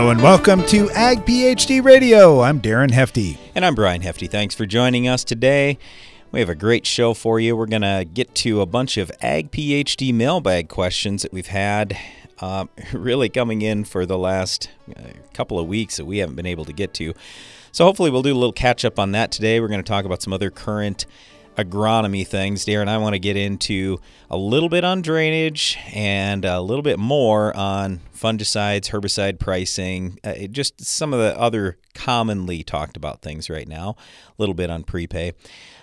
Hello and welcome to Ag PhD Radio. I'm Darren Hefty. And I'm Brian Hefty. Thanks for joining us today. We have a great show for you. We're going to get to a bunch of Ag PhD mailbag questions that we've had uh, really coming in for the last uh, couple of weeks that we haven't been able to get to. So hopefully we'll do a little catch up on that today. We're going to talk about some other current agronomy things. Darren, I want to get into a little bit on drainage and a little bit more on fungicides, herbicide pricing, uh, just some of the other commonly talked about things right now, a little bit on prepay.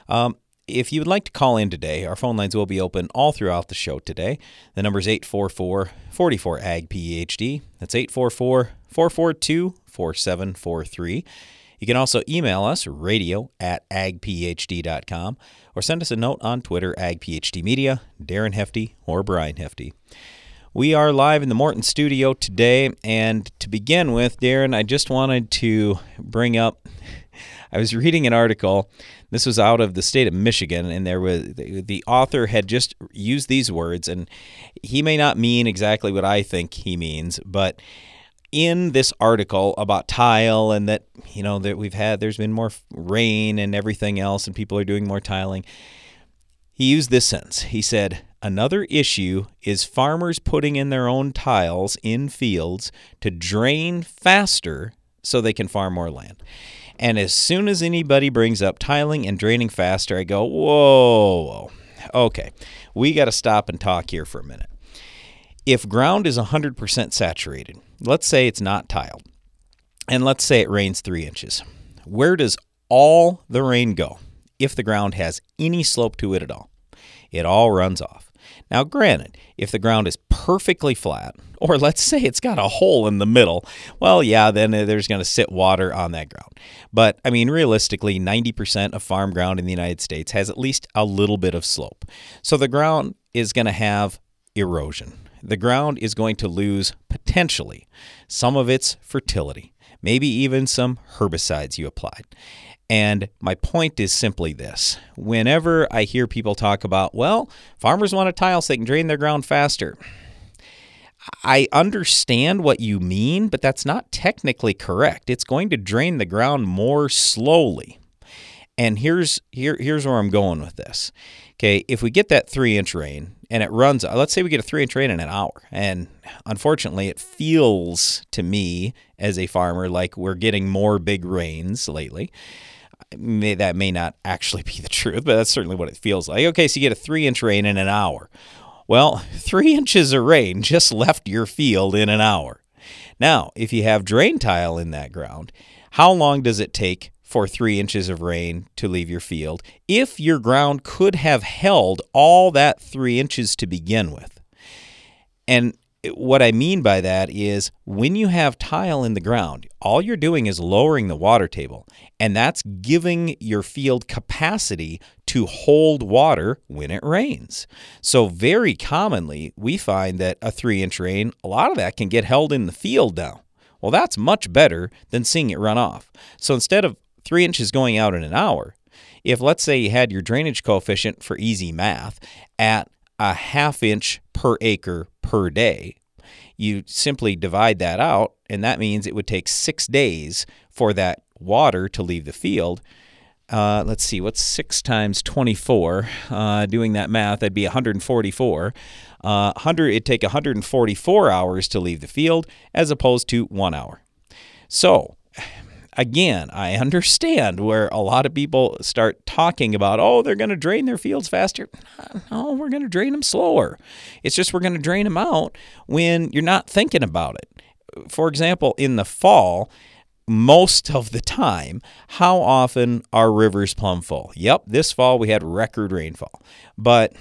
Um, if you would like to call in today, our phone lines will be open all throughout the show today. The number is 844 44 AG PhD. That's 844 442 4743. You can also email us, radio at agphd.com, or send us a note on Twitter, agphdmedia, Darren Hefty, or Brian Hefty. We are live in the Morton studio today, and to begin with, Darren, I just wanted to bring up. I was reading an article. This was out of the state of Michigan, and there was the author had just used these words, and he may not mean exactly what I think he means, but in this article about tile and that you know that we've had there's been more rain and everything else and people are doing more tiling. He used this sentence. He said another issue is farmers putting in their own tiles in fields to drain faster so they can farm more land. And as soon as anybody brings up tiling and draining faster i go whoa, whoa. okay. We got to stop and talk here for a minute. If ground is 100% saturated, let's say it's not tiled, and let's say it rains three inches, where does all the rain go if the ground has any slope to it at all? It all runs off. Now, granted, if the ground is perfectly flat, or let's say it's got a hole in the middle, well, yeah, then uh, there's going to sit water on that ground. But I mean, realistically, 90% of farm ground in the United States has at least a little bit of slope. So the ground is going to have erosion the ground is going to lose potentially some of its fertility, maybe even some herbicides you applied. And my point is simply this whenever I hear people talk about, well, farmers want a tile so they can drain their ground faster. I understand what you mean, but that's not technically correct. It's going to drain the ground more slowly. And here's here here's where I'm going with this. Okay, if we get that three inch rain and it runs, uh, let's say we get a three inch rain in an hour, and unfortunately, it feels to me as a farmer like we're getting more big rains lately. May, that may not actually be the truth, but that's certainly what it feels like. Okay, so you get a three inch rain in an hour. Well, three inches of rain just left your field in an hour. Now, if you have drain tile in that ground, how long does it take for three inches of rain to leave your field if your ground could have held all that three inches to begin with. And what I mean by that is when you have tile in the ground, all you're doing is lowering the water table, and that's giving your field capacity to hold water when it rains. So, very commonly, we find that a three inch rain, a lot of that can get held in the field now. Well, that's much better than seeing it run off. So instead of three inches going out in an hour, if let's say you had your drainage coefficient for easy math at a half inch per acre per day, you simply divide that out, and that means it would take six days for that water to leave the field. Uh, let's see, what's six times 24? Uh, doing that math, that'd be 144. Uh, 100, it'd take 144 hours to leave the field as opposed to one hour. So, again, I understand where a lot of people start talking about, oh, they're going to drain their fields faster. No, we're going to drain them slower. It's just we're going to drain them out when you're not thinking about it. For example, in the fall, most of the time, how often are rivers plumb full? Yep, this fall we had record rainfall. But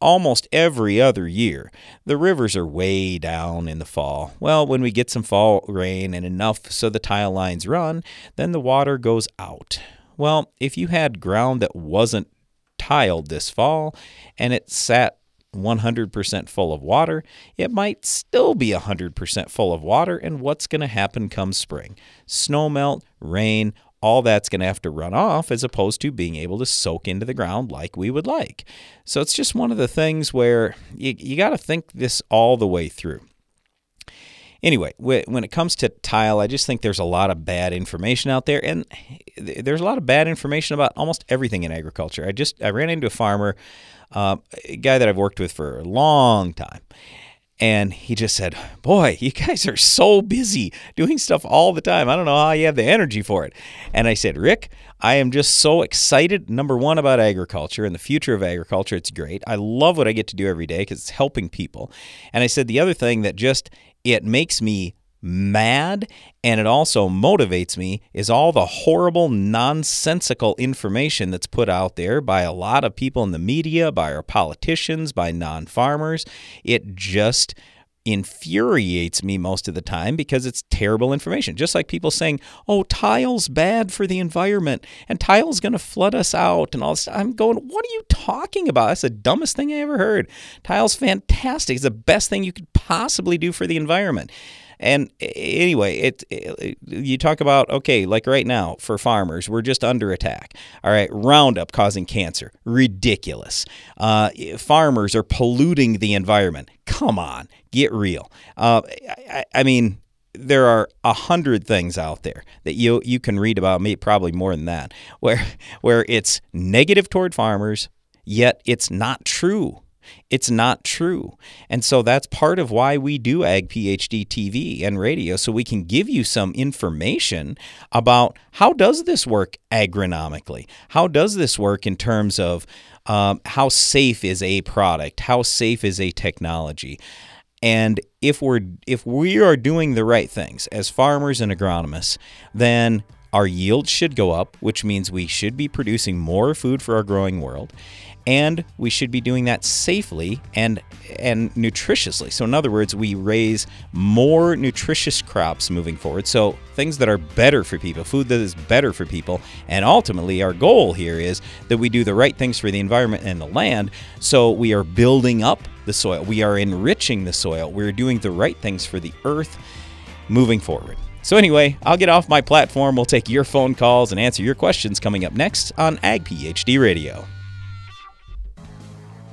almost every other year, the rivers are way down in the fall. Well, when we get some fall rain and enough so the tile lines run, then the water goes out. Well, if you had ground that wasn't tiled this fall and it sat 100% full of water, it might still be 100% full of water. And what's going to happen come spring? Snow melt, rain, all that's going to have to run off as opposed to being able to soak into the ground like we would like. So it's just one of the things where you, you got to think this all the way through. anyway, when it comes to tile, I just think there's a lot of bad information out there, and there's a lot of bad information about almost everything in agriculture. I just I ran into a farmer, uh, a guy that I've worked with for a long time. And he just said, Boy, you guys are so busy doing stuff all the time. I don't know how you have the energy for it. And I said, Rick, I am just so excited, number one, about agriculture and the future of agriculture. It's great. I love what I get to do every day because it's helping people. And I said, the other thing that just, it makes me mad and it also motivates me is all the horrible nonsensical information that's put out there by a lot of people in the media by our politicians by non-farmers it just infuriates me most of the time because it's terrible information. Just like people saying, "Oh, tile's bad for the environment and tile's going to flood us out and all this." I'm going, "What are you talking about? That's the dumbest thing I ever heard. Tile's fantastic. It's the best thing you could possibly do for the environment." And anyway, it, it, you talk about okay, like right now for farmers, we're just under attack. All right, Roundup causing cancer, ridiculous. Uh, farmers are polluting the environment. Come on, get real. Uh, I, I mean, there are a hundred things out there that you you can read about me probably more than that where where it's negative toward farmers yet it's not true it's not true. And so that's part of why we do Ag PhD TV and radio so we can give you some information about how does this work agronomically? How does this work in terms of um, how safe is a product? How safe is a technology? And if we're if we are doing the right things as farmers and agronomists, then our yield should go up, which means we should be producing more food for our growing world and we should be doing that safely and and nutritiously. So in other words, we raise more nutritious crops moving forward. So things that are better for people, food that is better for people, and ultimately our goal here is that we do the right things for the environment and the land. So we are building up the soil. We are enriching the soil. We're doing the right things for the earth moving forward. So, anyway, I'll get off my platform. We'll take your phone calls and answer your questions coming up next on Ag PhD Radio.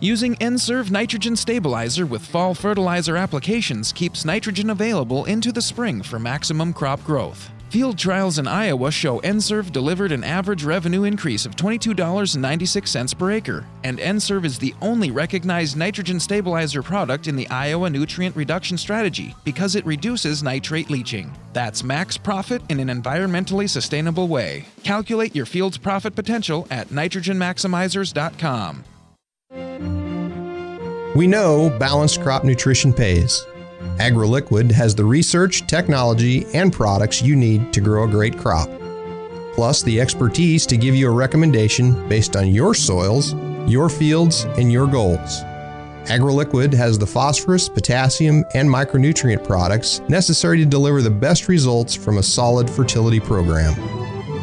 Using N-Serve nitrogen stabilizer with fall fertilizer applications keeps nitrogen available into the spring for maximum crop growth. Field trials in Iowa show N-Serve delivered an average revenue increase of $22.96 per acre, and N-Serve is the only recognized nitrogen stabilizer product in the Iowa nutrient reduction strategy because it reduces nitrate leaching. That's max profit in an environmentally sustainable way. Calculate your field's profit potential at nitrogenmaximizers.com. We know balanced crop nutrition pays. AgriLiquid has the research, technology, and products you need to grow a great crop, plus the expertise to give you a recommendation based on your soils, your fields, and your goals. AgriLiquid has the phosphorus, potassium, and micronutrient products necessary to deliver the best results from a solid fertility program.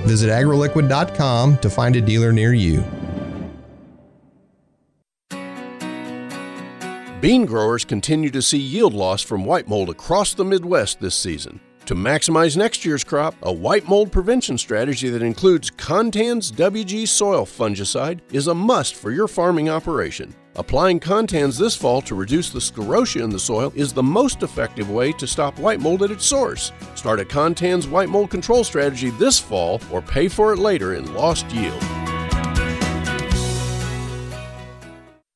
Visit agriliquid.com to find a dealer near you. Bean growers continue to see yield loss from white mold across the Midwest this season. To maximize next year's crop, a white mold prevention strategy that includes Contans WG soil fungicide is a must for your farming operation. Applying Contans this fall to reduce the sclerotia in the soil is the most effective way to stop white mold at its source. Start a Contans white mold control strategy this fall or pay for it later in lost yield.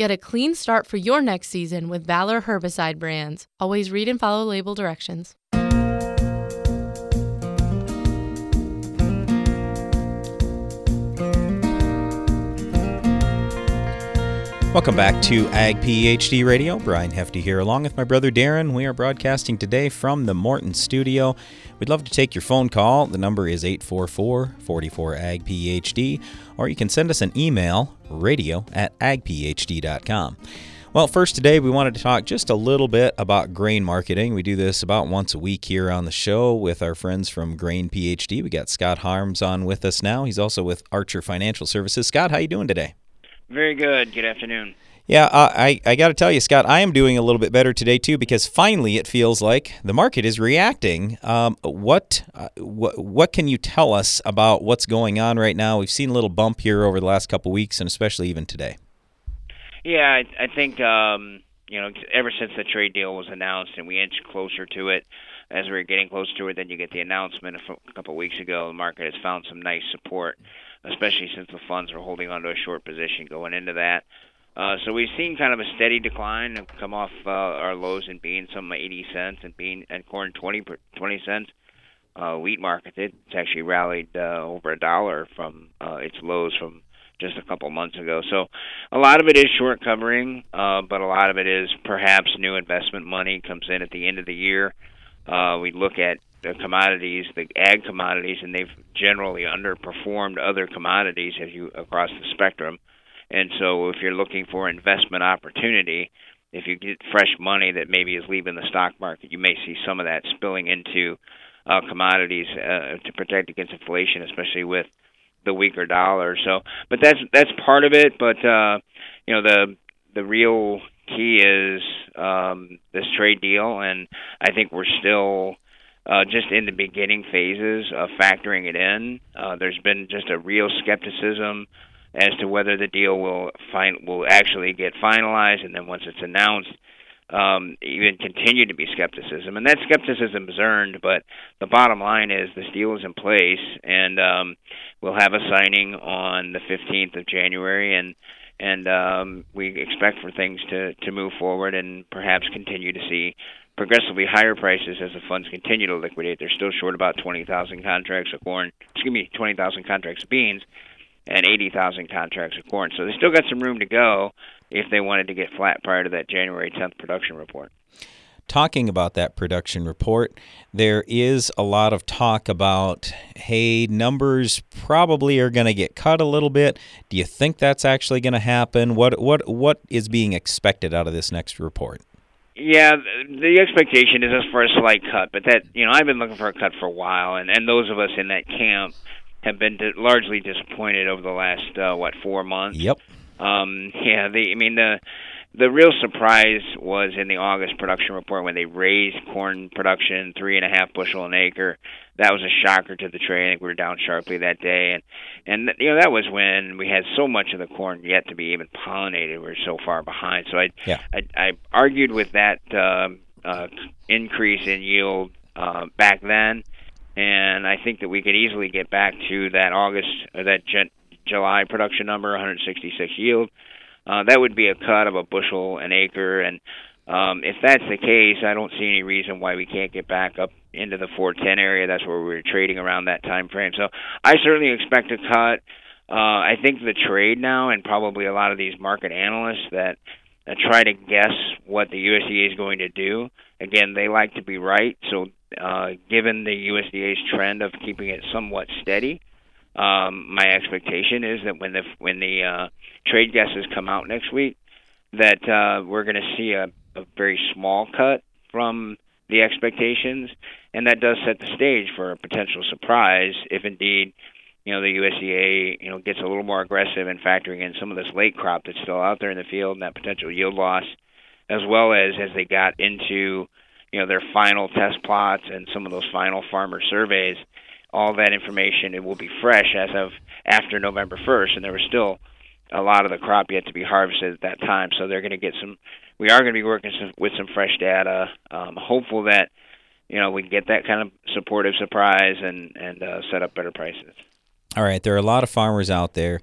Get a clean start for your next season with Valor herbicide brands. Always read and follow label directions. Welcome back to Ag PhD Radio. Brian Hefty here, along with my brother Darren. We are broadcasting today from the Morton studio. We'd love to take your phone call. The number is 844 44 Ag PhD, or you can send us an email, radio at agphd.com. Well, first today we wanted to talk just a little bit about grain marketing. We do this about once a week here on the show with our friends from Grain PhD. We got Scott Harms on with us now. He's also with Archer Financial Services. Scott, how are you doing today? Very good. Good afternoon. Yeah, I, I got to tell you, Scott, I am doing a little bit better today too because finally it feels like the market is reacting. Um, what, uh, what what can you tell us about what's going on right now? We've seen a little bump here over the last couple weeks, and especially even today. Yeah, I, I think um, you know ever since the trade deal was announced and we inch closer to it, as we are getting closer to it, then you get the announcement a couple of weeks ago. The market has found some nice support, especially since the funds are holding onto a short position going into that. Uh, so we've seen kind of a steady decline and come off uh, our lows in beans, some 80 cents, and bean and corn 20 20 cents. Uh, wheat market it's actually rallied uh, over a dollar from uh, its lows from just a couple months ago. So a lot of it is short covering, uh, but a lot of it is perhaps new investment money comes in at the end of the year. Uh, we look at the commodities, the ag commodities, and they've generally underperformed other commodities as you across the spectrum. And so if you're looking for investment opportunity, if you get fresh money that maybe is leaving the stock market, you may see some of that spilling into uh, commodities uh, to protect against inflation, especially with the weaker dollar. So, but that's that's part of it. But uh, you know, the the real key is um, this trade deal, and I think we're still uh, just in the beginning phases of factoring it in. Uh, there's been just a real skepticism as to whether the deal will find will actually get finalized, and then once it's announced, um, even continue to be skepticism, and that skepticism is earned. But the bottom line is this deal is in place, and um, we'll have a signing on the 15th of January, and and um, we expect for things to to move forward and perhaps continue to see progressively higher prices as the funds continue to liquidate. They're still short about 20,000 contracts of corn, excuse me, 20,000 contracts of beans, and 80,000 contracts of corn. So they still got some room to go if they wanted to get flat prior to that January 10th production report. Talking about that production report, there is a lot of talk about, hey, numbers probably are going to get cut a little bit. Do you think that's actually going to happen? What what what is being expected out of this next report? Yeah, the expectation is for a slight cut, but that you know I've been looking for a cut for a while, and and those of us in that camp have been largely disappointed over the last uh, what four months. Yep. Um, yeah, the I mean the the real surprise was in the August production report when they raised corn production three and a half bushel an acre. That was a shocker to the trade. I think we were down sharply that day, and and you know that was when we had so much of the corn yet to be even pollinated. We were so far behind. So I yeah. I, I argued with that uh, uh, increase in yield uh, back then, and I think that we could easily get back to that August or that July production number, 166 yield. Uh, that would be a cut of a bushel an acre, and um, if that's the case, I don't see any reason why we can't get back up into the 410 area. That's where we were trading around that time frame. So I certainly expect a cut. Uh, I think the trade now, and probably a lot of these market analysts that uh, try to guess what the USDA is going to do. Again, they like to be right. So, uh, given the USDA's trend of keeping it somewhat steady, um, my expectation is that when the when the uh, trade guesses come out next week, that uh, we're going to see a, a very small cut from the expectations, and that does set the stage for a potential surprise if indeed you know the USDA you know gets a little more aggressive in factoring in some of this late crop that's still out there in the field and that potential yield loss, as well as as they got into you know their final test plots and some of those final farmer surveys all that information it will be fresh as of after November 1st, and there was still a lot of the crop yet to be harvested at that time. So they're going to get some. We are going to be working some, with some fresh data. Um, hopeful that you know we can get that kind of supportive surprise and and uh, set up better prices. All right, there are a lot of farmers out there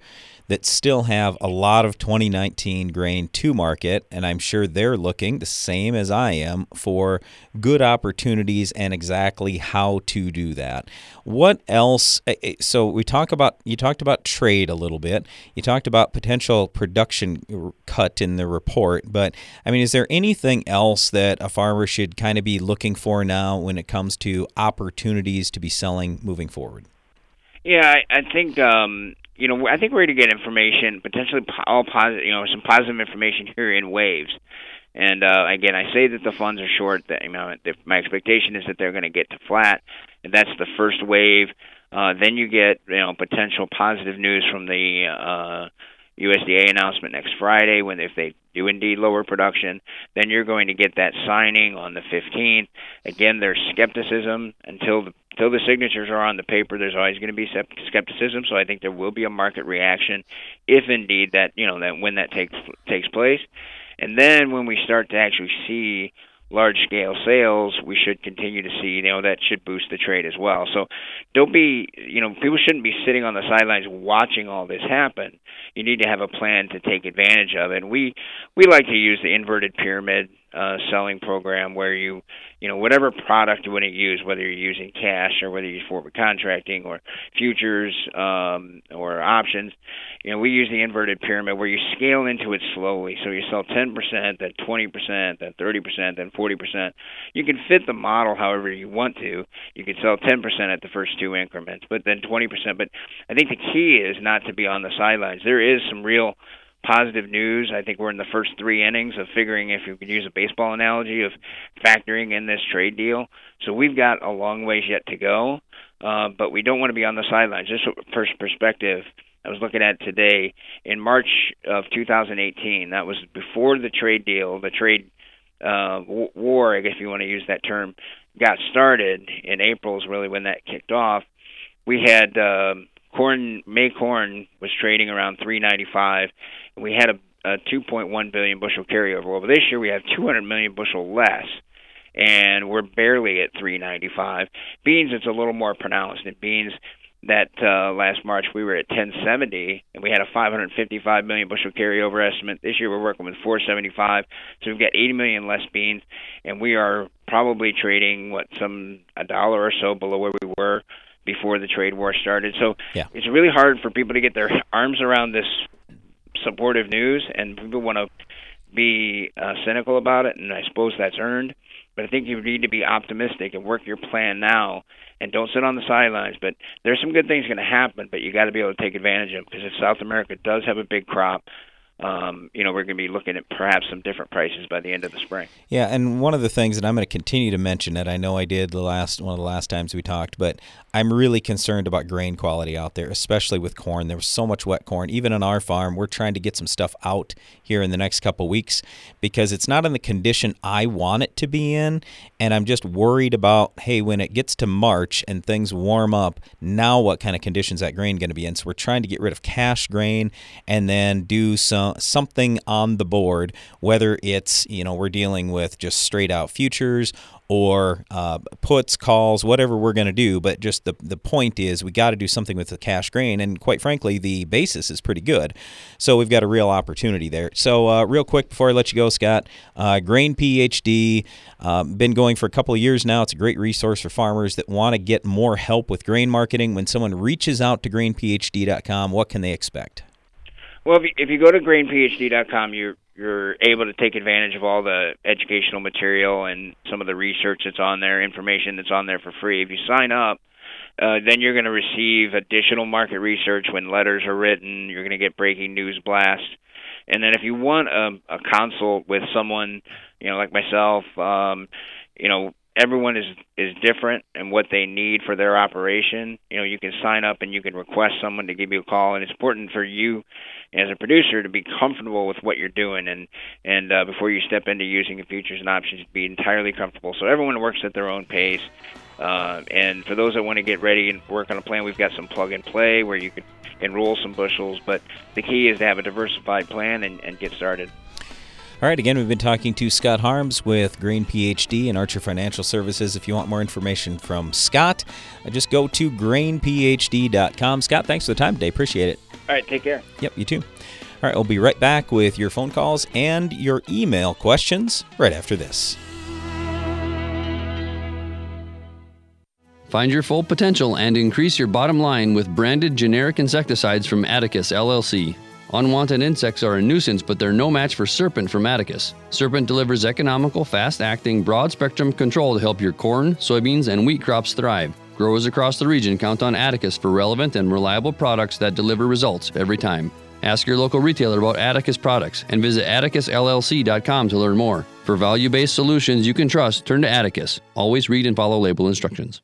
that still have a lot of 2019 grain to market, and I'm sure they're looking the same as I am for good opportunities and exactly how to do that. What else? Eh, eh, so we talk about you talked about trade a little bit. You talked about potential production cut in the report, but I mean, is there anything else that a farmer should kind of be looking for now when it comes to opportunities to be selling moving forward? Yeah, I, I think um, you know, I think we're going to get information, potentially all positive, you know, some positive information here in waves. And uh, again, I say that the funds are short. That you know, my expectation is that they're going to get to flat, and that's the first wave. Uh, then you get you know potential positive news from the uh, USDA announcement next Friday when if they do indeed lower production, then you're going to get that signing on the 15th. Again, there's skepticism until the until the signatures are on the paper. There's always going to be skepticism, so I think there will be a market reaction if indeed that you know that when that takes takes place. And then when we start to actually see large scale sales, we should continue to see, you know, that should boost the trade as well. So don't be, you know, people shouldn't be sitting on the sidelines watching all this happen. You need to have a plan to take advantage of it. And we we like to use the inverted pyramid uh, selling program where you, you know, whatever product you want to use, whether you're using cash or whether you use forward contracting or futures um, or options, you know, we use the inverted pyramid where you scale into it slowly. So you sell 10%, then 20%, then 30%, then 40%. You can fit the model however you want to. You can sell 10% at the first two increments, but then 20%. But I think the key is not to be on the sidelines. There is some real positive news. I think we're in the first three innings of figuring, if you could use a baseball analogy, of factoring in this trade deal. So we've got a long ways yet to go, uh, but we don't want to be on the sidelines. Just first perspective. I was looking at today in March of 2018. That was before the trade deal, the trade uh, war, I guess if you want to use that term, got started. In April is really when that kicked off. We had um, corn May corn was trading around 395 and we had a, a 2.1 billion bushel carryover. Well, this year we have 200 million bushel less and we're barely at 395. Beans it's a little more pronounced. In beans that uh, last March we were at 1070 and we had a 555 million bushel carryover estimate. This year we're working with 475, so we've got 80 million less beans, and we are probably trading what some a dollar or so below where we were before the trade war started. So yeah. it's really hard for people to get their arms around this supportive news, and people want to be uh, cynical about it, and I suppose that's earned. But I think you need to be optimistic and work your plan now, and don't sit on the sidelines. But there's some good things going to happen, but you got to be able to take advantage of them because if South America does have a big crop, um, you know, we're going to be looking at perhaps some different prices by the end of the spring. Yeah, and one of the things, that I'm going to continue to mention that I know I did the last one of the last times we talked, but I'm really concerned about grain quality out there, especially with corn. There was so much wet corn, even on our farm. We're trying to get some stuff out here in the next couple weeks because it's not in the condition I want it to be in, and I'm just worried about hey, when it gets to March and things warm up, now what kind of conditions that grain going to be in? So we're trying to get rid of cash grain and then do some something on the board, whether it's you know we're dealing with just straight out futures or uh, puts, calls, whatever we're going to do. But just the the point is we got to do something with the cash grain, and quite frankly, the basis is pretty good. So we've got a real opportunity there. So uh, real quick before I let you go, Scott, uh, Grain PhD, um, been going for a couple of years now. It's a great resource for farmers that want to get more help with grain marketing. When someone reaches out to grainphd.com, what can they expect? Well, if you, if you go to grainphd.com, you're you're able to take advantage of all the educational material and some of the research that's on there, information that's on there for free. If you sign up, uh, then you're going to receive additional market research when letters are written. You're going to get breaking news blasts. And then if you want a, a consult with someone, you know, like myself, um, you know, everyone is is different and what they need for their operation. You know, you can sign up and you can request someone to give you a call, and it's important for you as a producer to be comfortable with what you're doing and and uh, before you step into using futures and options, be entirely comfortable. So everyone works at their own pace. Uh, and for those that want to get ready and work on a plan, we've got some plug and play where you can enroll some bushels. But the key is to have a diversified plan and, and get started. All right, again, we've been talking to Scott Harms with Grain PhD and Archer Financial Services. If you want more information from Scott, uh, just go to grainphd.com. Scott, thanks for the time today. Appreciate it. All right, take care. Yep, you too. All right, we'll be right back with your phone calls and your email questions right after this. Find your full potential and increase your bottom line with branded generic insecticides from Atticus LLC. Unwanted insects are a nuisance, but they're no match for Serpent from Atticus. Serpent delivers economical, fast acting, broad spectrum control to help your corn, soybeans, and wheat crops thrive. Growers across the region count on Atticus for relevant and reliable products that deliver results every time. Ask your local retailer about Atticus products and visit atticusllc.com to learn more. For value based solutions you can trust, turn to Atticus. Always read and follow label instructions.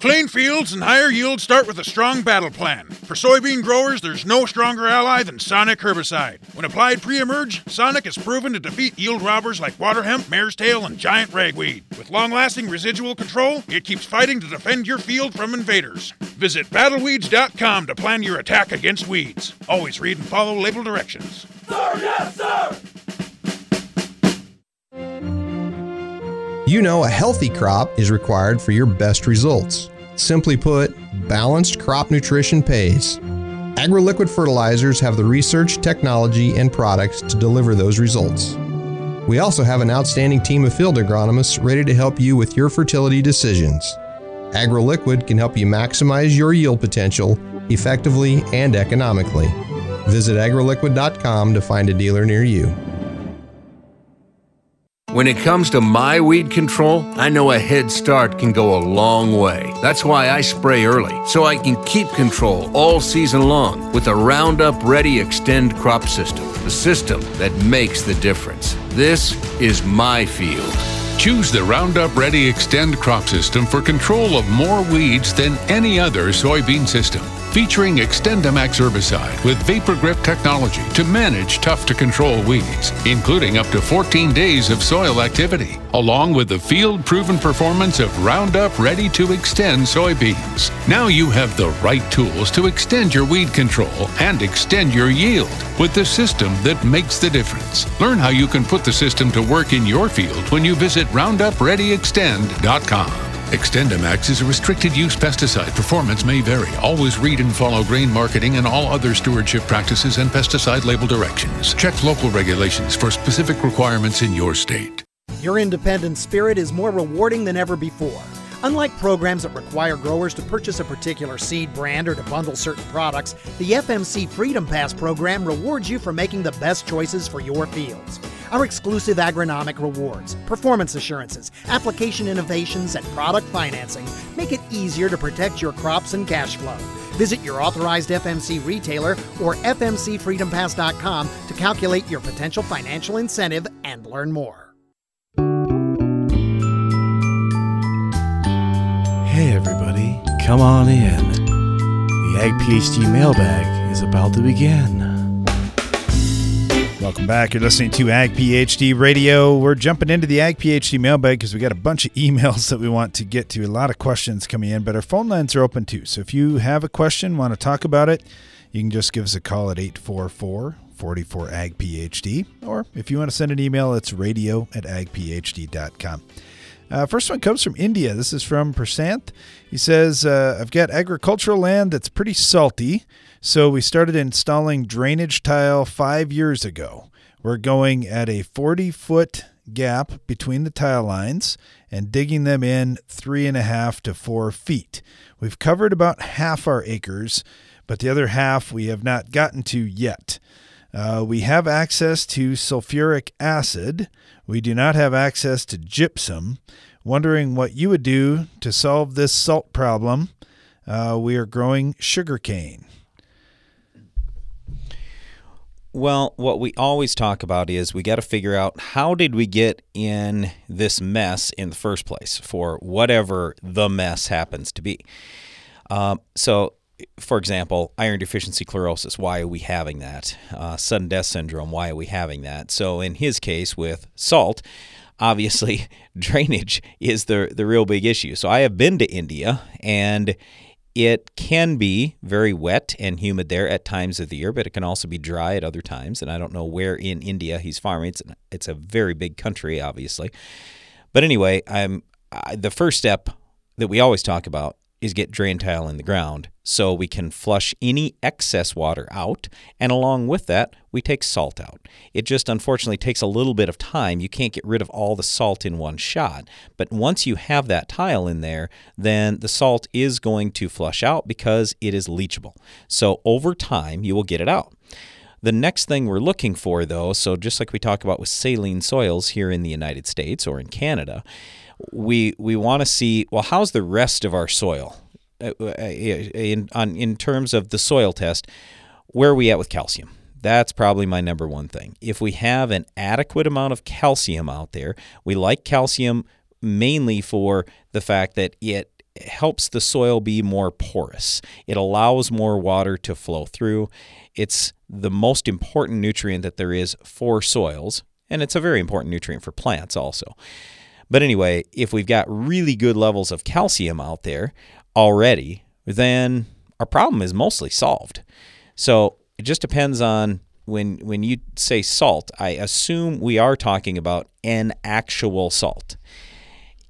Clean fields and higher yields start with a strong battle plan. For soybean growers, there's no stronger ally than Sonic herbicide. When applied pre-emerge, Sonic is proven to defeat yield robbers like water hemp, mare's tail, and giant ragweed. With long-lasting residual control, it keeps fighting to defend your field from invaders. Visit battleweeds.com to plan your attack against weeds. Always read and follow label directions. Sir, yes, sir! You know, a healthy crop is required for your best results. Simply put, balanced crop nutrition pays. AgriLiquid fertilizers have the research, technology, and products to deliver those results. We also have an outstanding team of field agronomists ready to help you with your fertility decisions. AgriLiquid can help you maximize your yield potential effectively and economically. Visit agriliquid.com to find a dealer near you. When it comes to my weed control, I know a head start can go a long way. That's why I spray early, so I can keep control all season long with the Roundup Ready Xtend crop system, the system that makes the difference. This is my field. Choose the Roundup Ready Xtend crop system for control of more weeds than any other soybean system featuring XtendiMax herbicide with Vapor Grip technology to manage tough to control weeds, including up to 14 days of soil activity, along with the field proven performance of Roundup Ready 2 Xtend soybeans. Now you have the right tools to extend your weed control and extend your yield with the system that makes the difference. Learn how you can put the system to work in your field when you visit RoundupReadyXtend.com. XtendiMax is a restricted use pesticide. Performance may vary. Always read and follow grain marketing and all other stewardship practices and pesticide label directions. Check local regulations for specific requirements in your state. Your independent spirit is more rewarding than ever before. Unlike programs that require growers to purchase a particular seed brand or to bundle certain products, the FMC Freedom Pass program rewards you for making the best choices for your fields. Our exclusive agronomic rewards, performance assurances, application innovations, and product financing make it easier to protect your crops and cash flow. Visit your authorized FMC retailer or FMCFreedomPass.com to calculate your potential financial incentive and learn more. Hey, everybody, come on in. The Ag PhD mailbag is about to begin. Welcome back. You're listening to Ag PhD Radio. We're jumping into the Ag PhD mailbag because we got a bunch of emails that we want to get to. A lot of questions coming in, but our phone lines are open too. So if you have a question, want to talk about it, you can just give us a call at 844 44 Ag PhD. Or if you want to send an email, it's radio at agphd.com. Uh, first one comes from India. This is from Prasanth. He says, uh, I've got agricultural land that's pretty salty, so we started installing drainage tile five years ago. We're going at a 40 foot gap between the tile lines and digging them in three and a half to four feet. We've covered about half our acres, but the other half we have not gotten to yet. Uh, we have access to sulfuric acid. We do not have access to gypsum. Wondering what you would do to solve this salt problem. Uh, we are growing sugarcane. Well, what we always talk about is we got to figure out how did we get in this mess in the first place for whatever the mess happens to be. Um, so, for example, iron deficiency chlorosis, why are we having that? Uh, sudden death syndrome, why are we having that? So, in his case with salt, obviously drainage is the the real big issue. So, I have been to India and it can be very wet and humid there at times of the year, but it can also be dry at other times. And I don't know where in India he's farming. It's it's a very big country, obviously. But anyway, I'm I, the first step that we always talk about is get drain tile in the ground so we can flush any excess water out. And along with that, we take salt out. It just unfortunately takes a little bit of time. You can't get rid of all the salt in one shot. But once you have that tile in there, then the salt is going to flush out because it is leachable. So over time, you will get it out. The next thing we're looking for, though, so just like we talk about with saline soils here in the United States or in Canada, we we want to see well, how's the rest of our soil uh, uh, in on in terms of the soil test? Where are we at with calcium? That's probably my number one thing. If we have an adequate amount of calcium out there, we like calcium mainly for the fact that it helps the soil be more porous. It allows more water to flow through. It's the most important nutrient that there is for soils, and it's a very important nutrient for plants also. But anyway, if we've got really good levels of calcium out there already, then our problem is mostly solved. So it just depends on when when you say salt, I assume we are talking about an actual salt.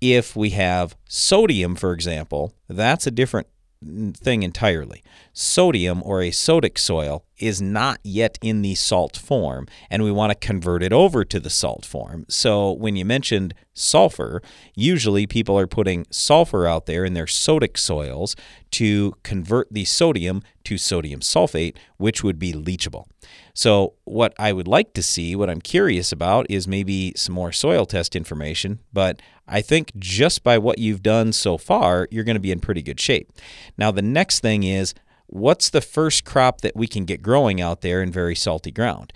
If we have sodium, for example, that's a different mm, thing entirely. Sodium or a sodic soil is not yet in the salt form, and we want to convert it over to the salt form. So when you mentioned sulfur, usually people are putting sulfur out there in their sodic soils to convert the sodium to sodium sulfate, which would be leachable. So, what I would like to see, what I'm curious about, is maybe some more soil test information. But I think just by what you've done so far, you're going to be in pretty good shape. Now, the next thing is what's the first crop that we can get growing out there in very salty ground?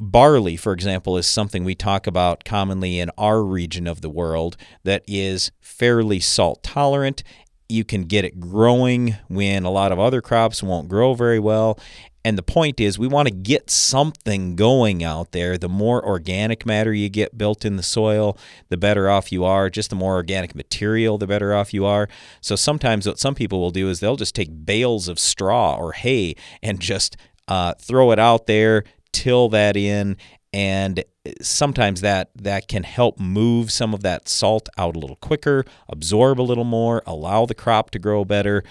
Barley, for example, is something we talk about commonly in our region of the world that is fairly salt tolerant. You can get it growing when a lot of other crops won't grow very well. And the point is, we want to get something going out there. The more organic matter you get built in the soil, the better off you are. Just the more organic material, the better off you are. So sometimes what some people will do is they'll just take bales of straw or hay and just uh, throw it out there, till that in, and sometimes that that can help move some of that salt out a little quicker, absorb a little more, allow the crop to grow better.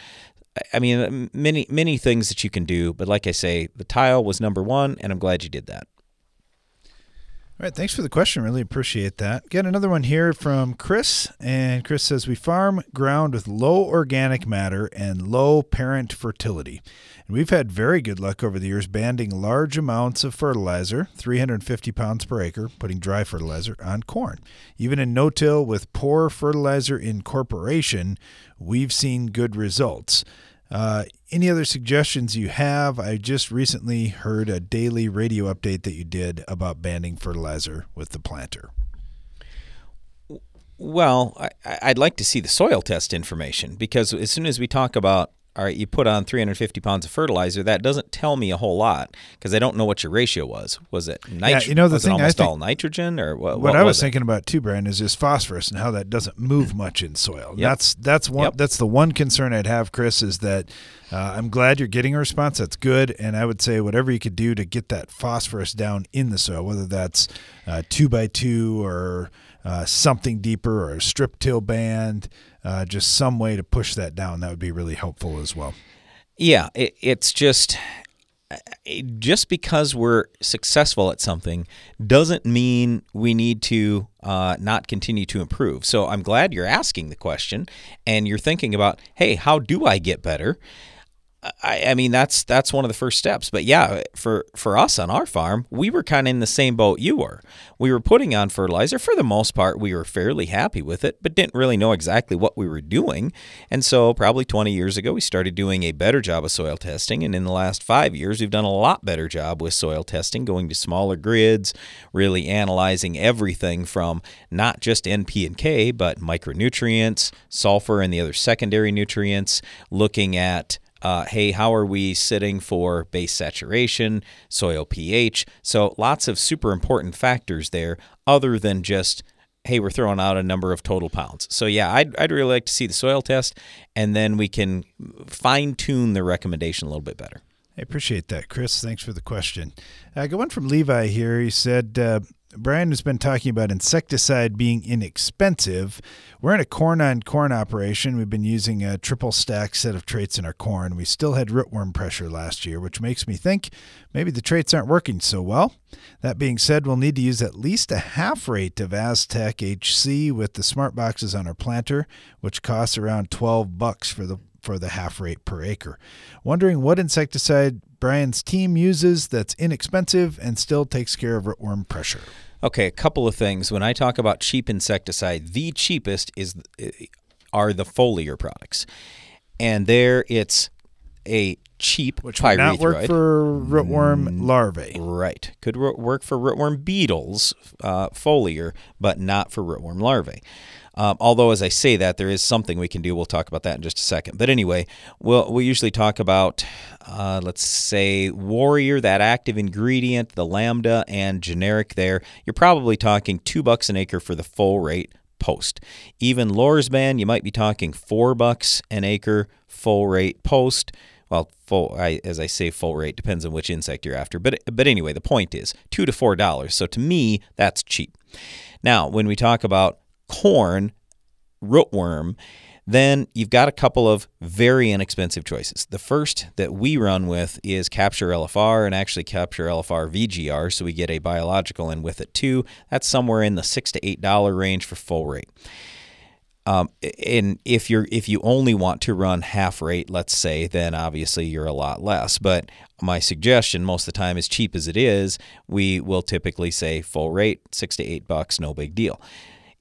I mean, many many things that you can do, but like I say, the tile was number one, and I'm glad you did that. All right, thanks for the question. Really appreciate that. Get another one here from Chris, and Chris says we farm ground with low organic matter and low parent fertility. We've had very good luck over the years banding large amounts of fertilizer, 350 pounds per acre, putting dry fertilizer on corn. Even in no-till with poor fertilizer incorporation, we've seen good results. Uh, any other suggestions you have? I just recently heard a daily radio update that you did about banding fertilizer with the planter. Well, I, would like to see the soil test information because as soon as we talk about all right, you put on 350 pounds of fertilizer. That doesn't tell me a whole lot because I don't know what your ratio was. Was it nitrogen? Yeah, you know the was thing. almost think, all nitrogen, or what? What, what I was, was thinking about too, Brian, is just phosphorus and how that doesn't move much in soil. Yep. That's that's one. Yep. That's the one concern I'd have, Chris, is that uh, I'm glad you're getting a response. That's good, and I would say whatever you could do to get that phosphorus down in the soil, whether that's uh, two by two or uh, something deeper or a strip till band uh, just some way to push that down. That would be really helpful as well. Yeah, it, it's just just because we're successful at something doesn't mean we need to uh, not continue to improve. So I'm glad you're asking the question and you're thinking about, hey, how do I get better? I, I mean that's that's one of the first steps. But yeah, for for us on our farm, we were kind of in the same boat you were. We were putting on fertilizer for the most part. We were fairly happy with it, but didn't really know exactly what we were doing. And so probably 20 years ago, we started doing a better job of soil testing. And in the last five years, we've done a lot better job with soil testing, going to smaller grids, really analyzing everything from not just NP and K, but micronutrients, sulfur, and the other secondary nutrients, looking at uh, hey, how are we sitting for base saturation, soil pH? So lots of super important factors there other than just, hey, we're throwing out a number of total pounds. So yeah, I'd, I'd really like to see the soil test and then we can fine tune the recommendation a little bit better. I appreciate that, Chris. Thanks for the question. I got one from Levi here. He said, uh, Brian has been talking about insecticide being inexpensive. We're in a corn on corn operation. We've been using a triple stack set of traits in our corn. We still had rootworm pressure last year, which makes me think maybe the traits aren't working so well. That being said, we'll need to use at least a half rate of Aztec HC with the smart boxes on our planter, which costs around 12 bucks for the for the half rate per acre. Wondering what insecticide Brian's team uses that's inexpensive and still takes care of rootworm pressure. Okay, a couple of things. When I talk about cheap insecticide, the cheapest is are the foliar products, and there it's a cheap which would not work for rootworm Mm, larvae. Right, could work for rootworm beetles, uh, foliar, but not for rootworm larvae. Um, although, as I say that, there is something we can do. We'll talk about that in just a second. But anyway, we'll, we usually talk about, uh, let's say, Warrior, that active ingredient, the Lambda, and generic there. You're probably talking two bucks an acre for the full rate post. Even Lorsban, you might be talking four bucks an acre full rate post. Well, full I, as I say, full rate depends on which insect you're after. But but anyway, the point is two to four dollars. So to me, that's cheap. Now, when we talk about corn, rootworm, then you've got a couple of very inexpensive choices. The first that we run with is Capture LFR and actually Capture LFR VGR, so we get a biological in with it too. That's somewhere in the six to eight dollar range for full rate. Um, and if you're if you only want to run half rate, let's say, then obviously you're a lot less. But my suggestion, most of the time, as cheap as it is, we will typically say full rate, six to eight bucks, no big deal.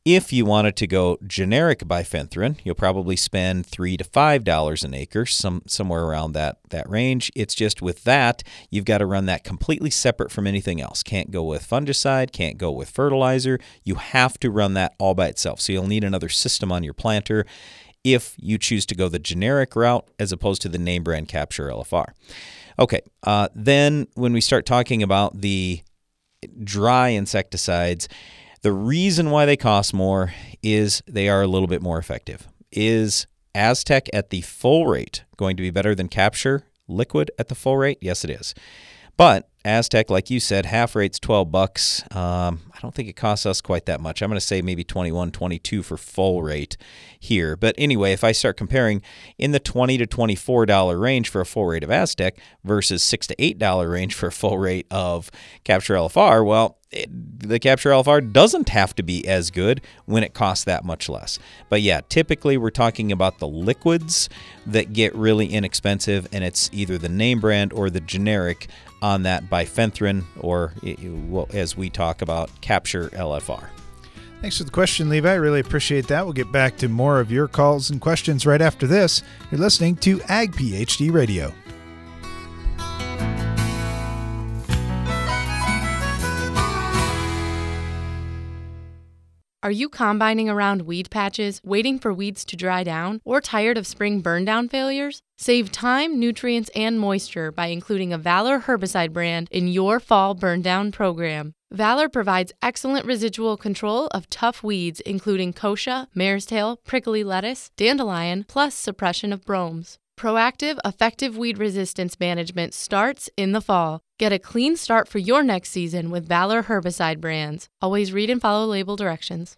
If you wanted to go generic bifenthrin, you'll probably spend three to five dollars an acre, some somewhere around that that range. It's just with that, you've got to run that completely separate from anything else. Can't go with fungicide, can't go with fertilizer. You have to run that all by itself. So you'll need another system on your planter if you choose to go the generic route as opposed to the name brand capture LFR. Okay, uh, then when we start talking about the dry insecticides, the reason why they cost more is they are a little bit more effective. Is Aztec at the full rate going to be better than Capture Liquid at the full rate? Yes, it is. But Aztec, like you said, half rate's 12 bucks. Um, I don't think it costs us quite that much. I'm going to say maybe 21, 22 for full rate here. But anyway, if I start comparing in the 20 to 24 dollar range for a full rate of Aztec versus 6 to 8 dollar range for a full rate of Capture LFR, well, it, the Capture LFR doesn't have to be as good when it costs that much less. But yeah, typically we're talking about the liquids that get really inexpensive, and it's either the name brand or the generic on that bifenthrin, or as we talk about, Capture LFR. Thanks for the question, Levi. I really appreciate that. We'll get back to more of your calls and questions right after this. You're listening to Ag PhD Radio. Are you combining around weed patches, waiting for weeds to dry down, or tired of spring burn down failures? Save time, nutrients, and moisture by including a Valor herbicide brand in your fall burn down program. Valor provides excellent residual control of tough weeds, including kochia, mare's tail, prickly lettuce, dandelion, plus suppression of bromes. Proactive, effective weed resistance management starts in the fall. Get a clean start for your next season with Valor herbicide brands. Always read and follow label directions.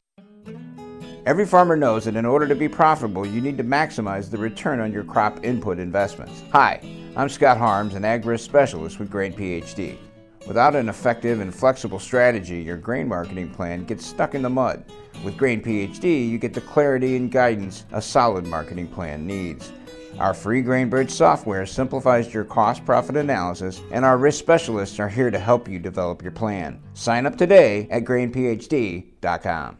Every farmer knows that in order to be profitable, you need to maximize the return on your crop input investments. Hi, I'm Scott Harms, an agris specialist with Grain PhD. Without an effective and flexible strategy, your grain marketing plan gets stuck in the mud. With Grain PhD, you get the clarity and guidance a solid marketing plan needs. Our free GrainBridge software simplifies your cost profit analysis, and our risk specialists are here to help you develop your plan. Sign up today at grainphd.com.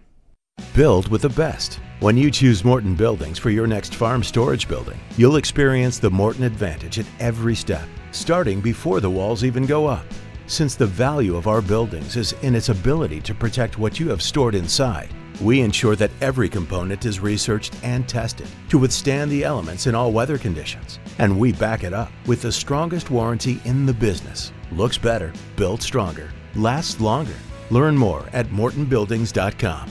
Build with the best. When you choose Morton Buildings for your next farm storage building, you'll experience the Morton advantage at every step, starting before the walls even go up. Since the value of our buildings is in its ability to protect what you have stored inside, we ensure that every component is researched and tested to withstand the elements in all weather conditions. And we back it up with the strongest warranty in the business. Looks better, built stronger, lasts longer. Learn more at mortonbuildings.com.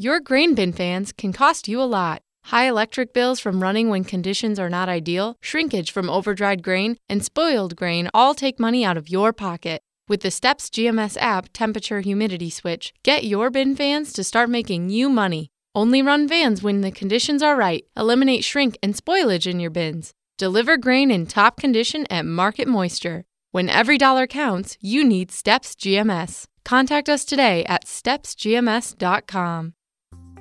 Your grain bin fans can cost you a lot. High electric bills from running when conditions are not ideal, shrinkage from overdried grain, and spoiled grain all take money out of your pocket. With the STEPS GMS app temperature humidity switch, get your bin fans to start making you money. Only run vans when the conditions are right. Eliminate shrink and spoilage in your bins. Deliver grain in top condition at market moisture. When every dollar counts, you need STEPS GMS. Contact us today at stepsgms.com.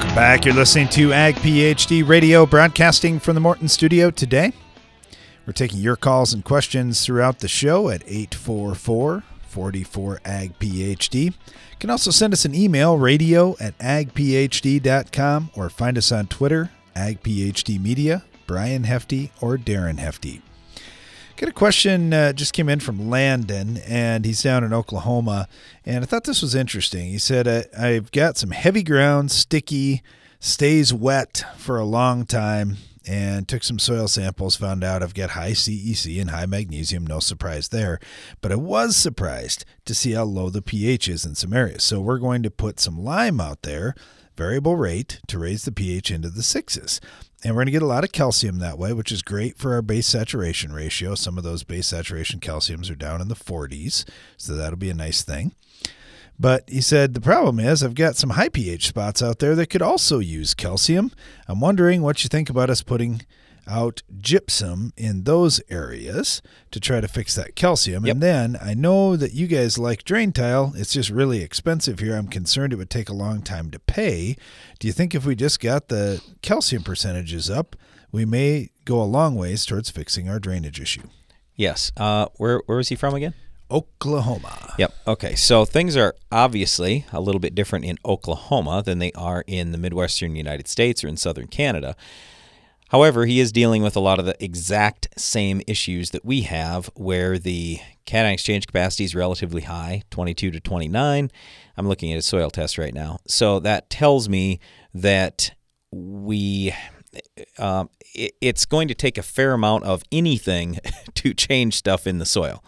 Welcome back. You're listening to Ag PhD Radio, broadcasting from the Morton studio today. We're taking your calls and questions throughout the show at 844 44 Ag PhD. You can also send us an email, radio at agphd.com, or find us on Twitter, Ag PhD Media, Brian Hefty, or Darren Hefty. Got a question uh, just came in from Landon, and he's down in Oklahoma. And I thought this was interesting. He said, I've got some heavy ground, sticky, stays wet for a long time, and took some soil samples. Found out I've got high CEC and high magnesium. No surprise there. But I was surprised to see how low the pH is in some areas. So we're going to put some lime out there, variable rate, to raise the pH into the sixes. And we're going to get a lot of calcium that way, which is great for our base saturation ratio. Some of those base saturation calciums are down in the 40s, so that'll be a nice thing. But he said the problem is I've got some high pH spots out there that could also use calcium. I'm wondering what you think about us putting out gypsum in those areas to try to fix that calcium. Yep. And then I know that you guys like drain tile. It's just really expensive here. I'm concerned it would take a long time to pay. Do you think if we just got the calcium percentages up, we may go a long ways towards fixing our drainage issue? Yes. Uh, where where is he from again? Oklahoma. Yep. Okay. So things are obviously a little bit different in Oklahoma than they are in the Midwestern United States or in southern Canada. However, he is dealing with a lot of the exact same issues that we have, where the cation exchange capacity is relatively high 22 to 29. I'm looking at a soil test right now. So that tells me that we. Um, it, it's going to take a fair amount of anything to change stuff in the soil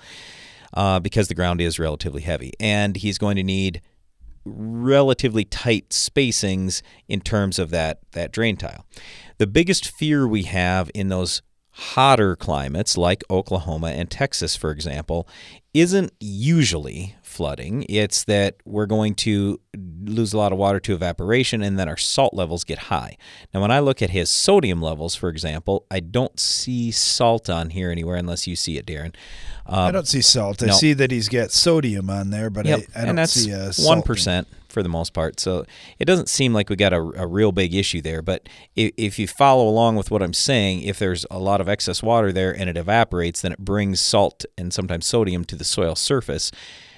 uh, because the ground is relatively heavy. And he's going to need relatively tight spacings in terms of that, that drain tile. The biggest fear we have in those hotter climates like Oklahoma and Texas, for example, isn't usually flooding. It's that we're going to lose a lot of water to evaporation and then our salt levels get high. Now, when I look at his sodium levels, for example, I don't see salt on here anywhere unless you see it, Darren. Um, I don't see salt. I no. see that he's got sodium on there, but Yep, I, I don't and that's see a one percent for the most part. So it doesn't seem like we got a, a real big issue there. But if, if you follow along with what I'm saying, if there's a lot of excess water there and it evaporates, then it brings salt and sometimes sodium to the soil surface.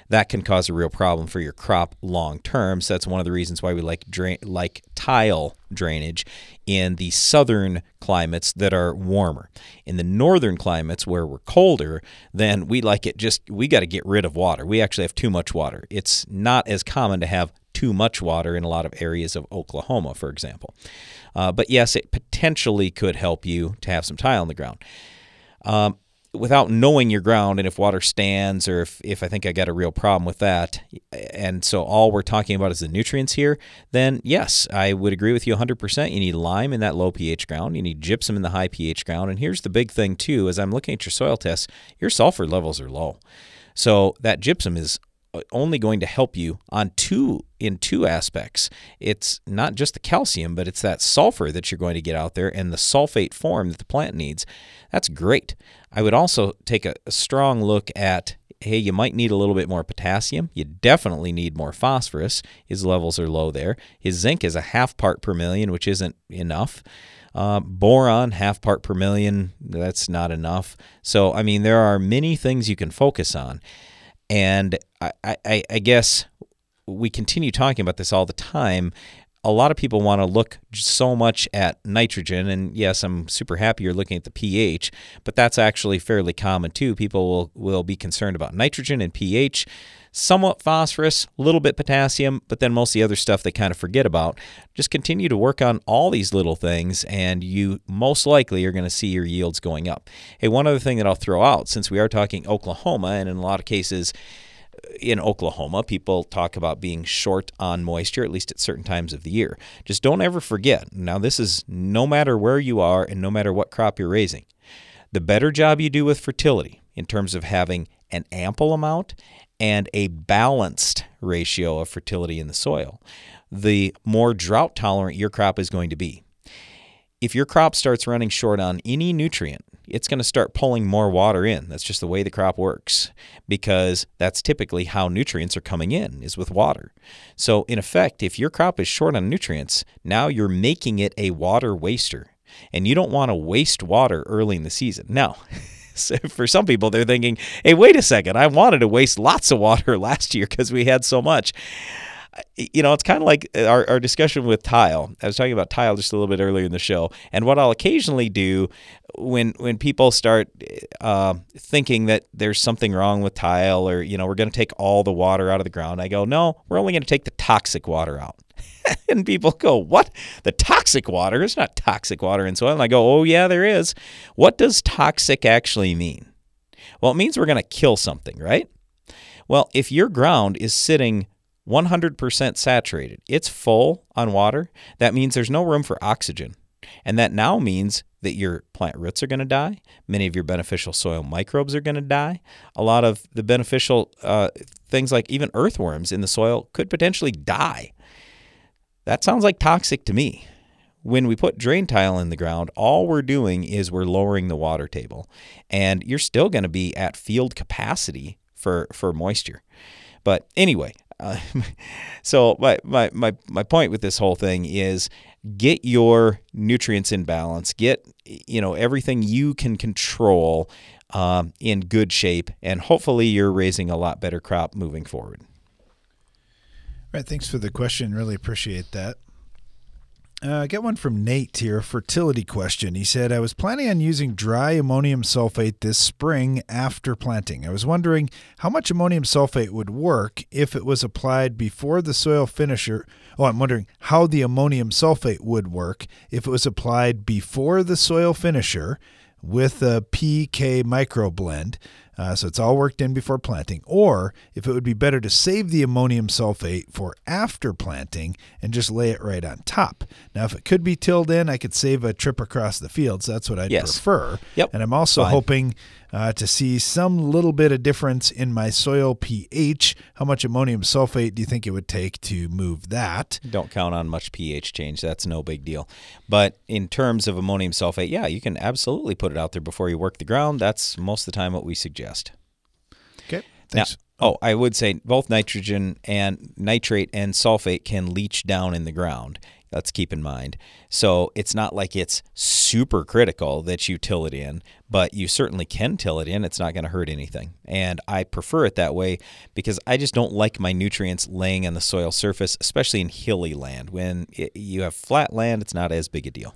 That can cause a real problem for your crop long term. So that's one of the reasons why we like drain like tile drainage in the southern climates that are warmer. In the northern climates where we're colder, then we like it just we got to get rid of water. We actually have too much water. It's not as common to have too much water in a lot of areas of Oklahoma, for example. Uh, but yes, it potentially could help you to have some tile on the ground. Um, without knowing your ground and if water stands or if, if I think I got a real problem with that, and so all we're talking about is the nutrients here, then yes, I would agree with you 100%. You need lime in that low pH ground, you need gypsum in the high pH ground. And here's the big thing, too, as I'm looking at your soil tests, your sulfur levels are low. So that gypsum is only going to help you on two in two aspects. It's not just the calcium, but it's that sulfur that you're going to get out there and the sulfate form that the plant needs. That's great. I would also take a, a strong look at hey, you might need a little bit more potassium. You definitely need more phosphorus. His levels are low there. His zinc is a half part per million, which isn't enough. Uh, boron, half part per million, that's not enough. So, I mean, there are many things you can focus on. And I, I, I guess we continue talking about this all the time. A lot of people want to look so much at nitrogen, and yes, I'm super happy you're looking at the pH, but that's actually fairly common too. People will, will be concerned about nitrogen and pH somewhat phosphorus, a little bit potassium, but then most of the other stuff they kind of forget about. Just continue to work on all these little things, and you most likely are going to see your yields going up. Hey, one other thing that I'll throw out since we are talking Oklahoma, and in a lot of cases, uh, in Oklahoma, people talk about being short on moisture, at least at certain times of the year. Just don't ever forget. Now, this is no matter where you are and no matter what crop you're raising. The better job you do with fertility in terms of having an ample amount and a balanced ratio of fertility in the soil, the more drought tolerant your crop is going to be. If your crop starts running short on any nutrient, it's going to start pulling more water in. That's just the way the crop works because that's typically how nutrients are coming in is with water. So in effect, if your crop is short on nutrients, now you're making it a water waster. And you don't want to waste water early in the season. Now, so for some people, they're thinking, hey, wait a second, I wanted to waste lots of water last year because we had so much. You know, it's kind of like our, our discussion with tile. I was talking about tile just a little bit earlier in the show. And what I'll occasionally do when when people start uh, thinking that there's something wrong with tile or, you know, we're going to take all the water out of the ground, I go, no, we're only going to take the toxic water out. and people go, What? The toxic water? It's not toxic water in soil. And I go, Oh, yeah, there is. What does toxic actually mean? Well, it means we're going to kill something, right? Well, if your ground is sitting 100% saturated, it's full on water, that means there's no room for oxygen. And that now means that your plant roots are going to die. Many of your beneficial soil microbes are going to die. A lot of the beneficial uh, things like even earthworms in the soil could potentially die that sounds like toxic to me. When we put drain tile in the ground, all we're doing is we're lowering the water table, and you're still going to be at field capacity for, for moisture. But anyway, uh, so my, my, my, my point with this whole thing is get your nutrients in balance, get you know everything you can control um, in good shape, and hopefully you're raising a lot better crop moving forward. Right. Thanks for the question. Really appreciate that. Uh, I get one from Nate here, a fertility question. He said, I was planning on using dry ammonium sulfate this spring after planting. I was wondering how much ammonium sulfate would work if it was applied before the soil finisher. Oh, I'm wondering how the ammonium sulfate would work if it was applied before the soil finisher with a PK micro blend. Uh, so it's all worked in before planting, or if it would be better to save the ammonium sulfate for after planting and just lay it right on top. Now, if it could be tilled in, I could save a trip across the fields. That's what I'd yes. prefer. Yep. And I'm also Fine. hoping uh, to see some little bit of difference in my soil pH. How much ammonium sulfate do you think it would take to move that? Don't count on much pH change. That's no big deal. But in terms of ammonium sulfate, yeah, you can absolutely put it out there before you work the ground. That's most of the time what we suggest. Okay. Thanks. Now, oh, I would say both nitrogen and nitrate and sulfate can leach down in the ground. Let's keep in mind. So it's not like it's super critical that you till it in, but you certainly can till it in. It's not going to hurt anything. And I prefer it that way because I just don't like my nutrients laying on the soil surface, especially in hilly land. When it, you have flat land, it's not as big a deal.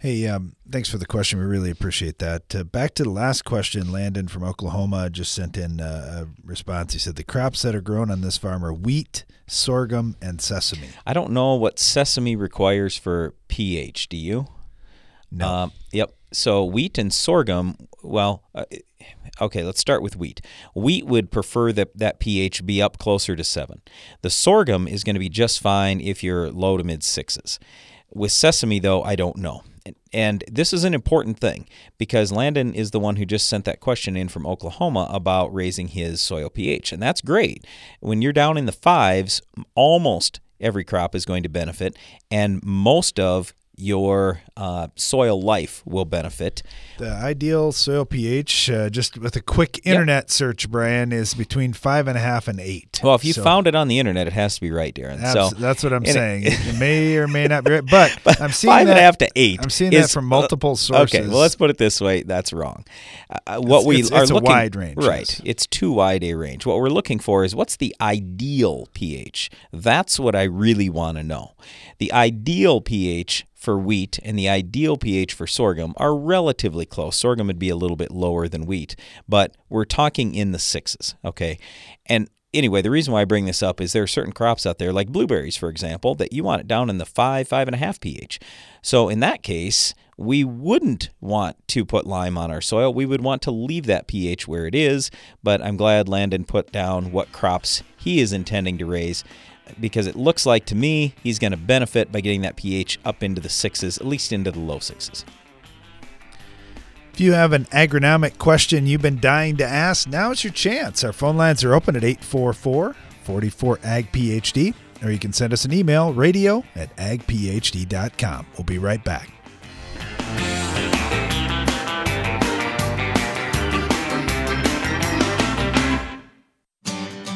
Hey, um, thanks for the question. We really appreciate that. Uh, back to the last question, Landon from Oklahoma just sent in uh, a response. He said the crops that are grown on this farm are wheat, sorghum, and sesame. I don't know what sesame requires for pH. Do you? No. Um, yep. So wheat and sorghum. Well, uh, okay. Let's start with wheat. Wheat would prefer that that pH be up closer to seven. The sorghum is going to be just fine if you're low to mid sixes. With sesame, though, I don't know. And this is an important thing because Landon is the one who just sent that question in from Oklahoma about raising his soil pH. And that's great. When you're down in the fives, almost every crop is going to benefit. And most of your uh, soil life will benefit. The ideal soil pH, uh, just with a quick internet search, Brian, is between five and a half and eight. Well, if you So found it on the internet, it has to be right, Darren. abs- so that's what I'm and it- saying. It, may or may not be right, but, I'm seeing five that, and a half to eight. I'm seeing is- that from multiple uh, sources. Okay, well, let's put it this way: that's wrong. Uh, what It's- we it's- are it's a looking wide range, right? yes. It's too wide a range. What we're looking for is what's the ideal pH. That's what I really want to know. The ideal pH for wheat and the ideal pH for sorghum are relatively close. Sorghum would be a little bit lower than wheat, but we're talking in the sixes. Okay, and anyway, the reason why I bring this up is there are certain crops out there, like blueberries, for example, that you want it down in the five, five and a half pH. So in that case, we wouldn't want to put lime on our soil. We would want to leave that pH where it is. But I'm glad Landon put down what crops he is intending to raise because it looks like to me he's going to benefit by getting that pH up into the sixes, at least into the low sixes. If you have an agronomic question you've been dying to ask, now is your chance. Our phone lines are open at 844 44 Ag PhD, or you can send us an email radio at agphd.com. We'll be right back.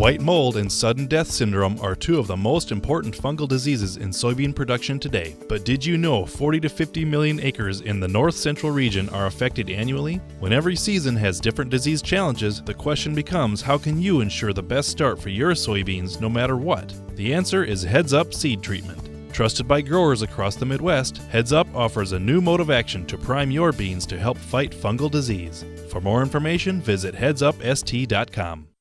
White mold and sudden death syndrome are two of the most important fungal diseases in soybean production today. But did you know 40 to 50 million acres in the north central region are affected annually? When every season has different disease challenges, the question becomes how can you ensure the best start for your soybeans no matter what? The answer is Heads Up Seed Treatment. Trusted by growers across the Midwest, Heads Up offers a new mode of action to prime your beans to help fight fungal disease. For more information, visit headsupst.com.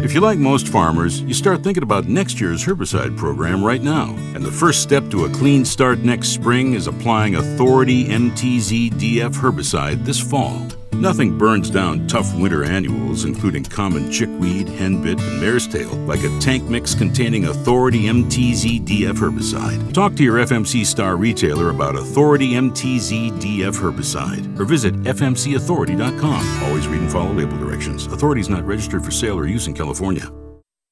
If you're like most farmers, you start thinking about next year's herbicide program right now. And the first step to a clean start next spring is applying Authority MTZ DF herbicide this fall. Nothing burns down tough winter annuals, including common chickweed, henbit, and mare's tail, like a tank mix containing Authority MTZ DF herbicide. Talk to your FMC Star retailer about Authority MTZ DF herbicide or visit FMCAuthority.com. Always read and follow label directions. Authority is not registered for sale or use in California.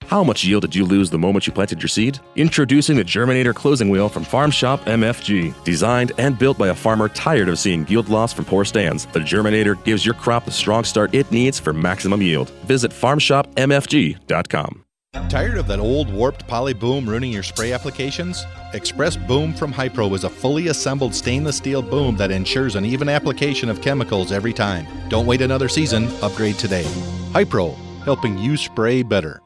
How much yield did you lose the moment you planted your seed? Introducing the Germinator closing wheel from Farm Shop MFG. Designed and built by a farmer tired of seeing yield loss from poor stands, the Germinator gives your crop the strong start it needs for maximum yield. Visit farmshopmfg.com. Tired of that old warped poly boom ruining your spray applications? Express Boom from Hypro is a fully assembled stainless steel boom that ensures an even application of chemicals every time. Don't wait another season, upgrade today. Hypro, helping you spray better.